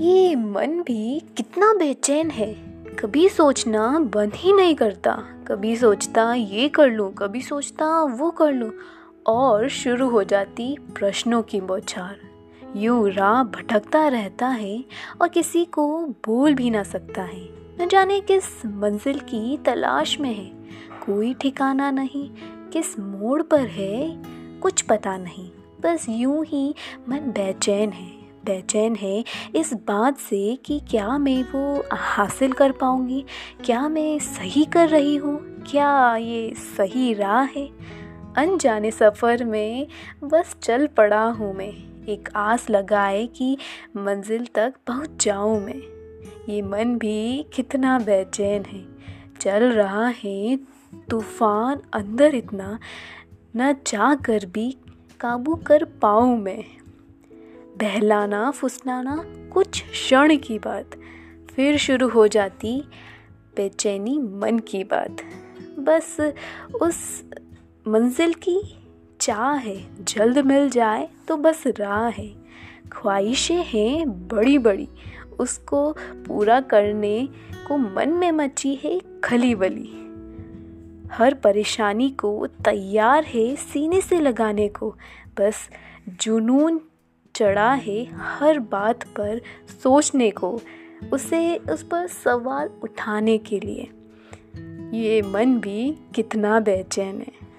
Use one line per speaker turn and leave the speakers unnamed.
ये मन भी कितना बेचैन है। कभी सोचना बंद ही नहीं करता। कभी सोचता ये कर लूँ, कभी सोचता वो कर लूँ, और शुरू हो जाती प्रश्नों की बौछार। यूँ राह भटकता रहता है और किसी को भूल भी ना सकता है। न जाने किस मंजिल की तलाश में है। कोई ठिकाना नहीं, किस मोड़ पर है, कुछ पता नहीं। बस यूँ ही मन बेचैन है। बेचैन है इस बात से कि क्या मैं वो हासिल कर पाऊँगी? क्या मैं सही कर रही हूँ? क्या ये सही राह है? अनजाने सफ़र में बस चल पड़ा हूँ मैं। एक आस लगाए कि मंजिल तक पहुँच जाऊँ मैं। ये मन भी कितना बेचैन है। चल रहा है तूफ़ान अंदर इतना। न चाह कर भी काबू कर पाऊँ मैं। बहलाना, फुसलाना कुछ क्षण की बात। फिर शुरू हो जाती बेचैनी मन की बात। बस उस मंजिल की चाह है, जल्द मिल जाए तो बस राह है। ख्वाहिशें हैं बड़ी बड़ी उसको पूरा करने को मन में मची है खली बली हर परेशानी को तैयार है सीने से लगाने को, बस जुनून चढ़ा है हर बात पर सोचने को, उसे उस पर सवाल उठाने के लिए। ये मन भी कितना बेचैन है।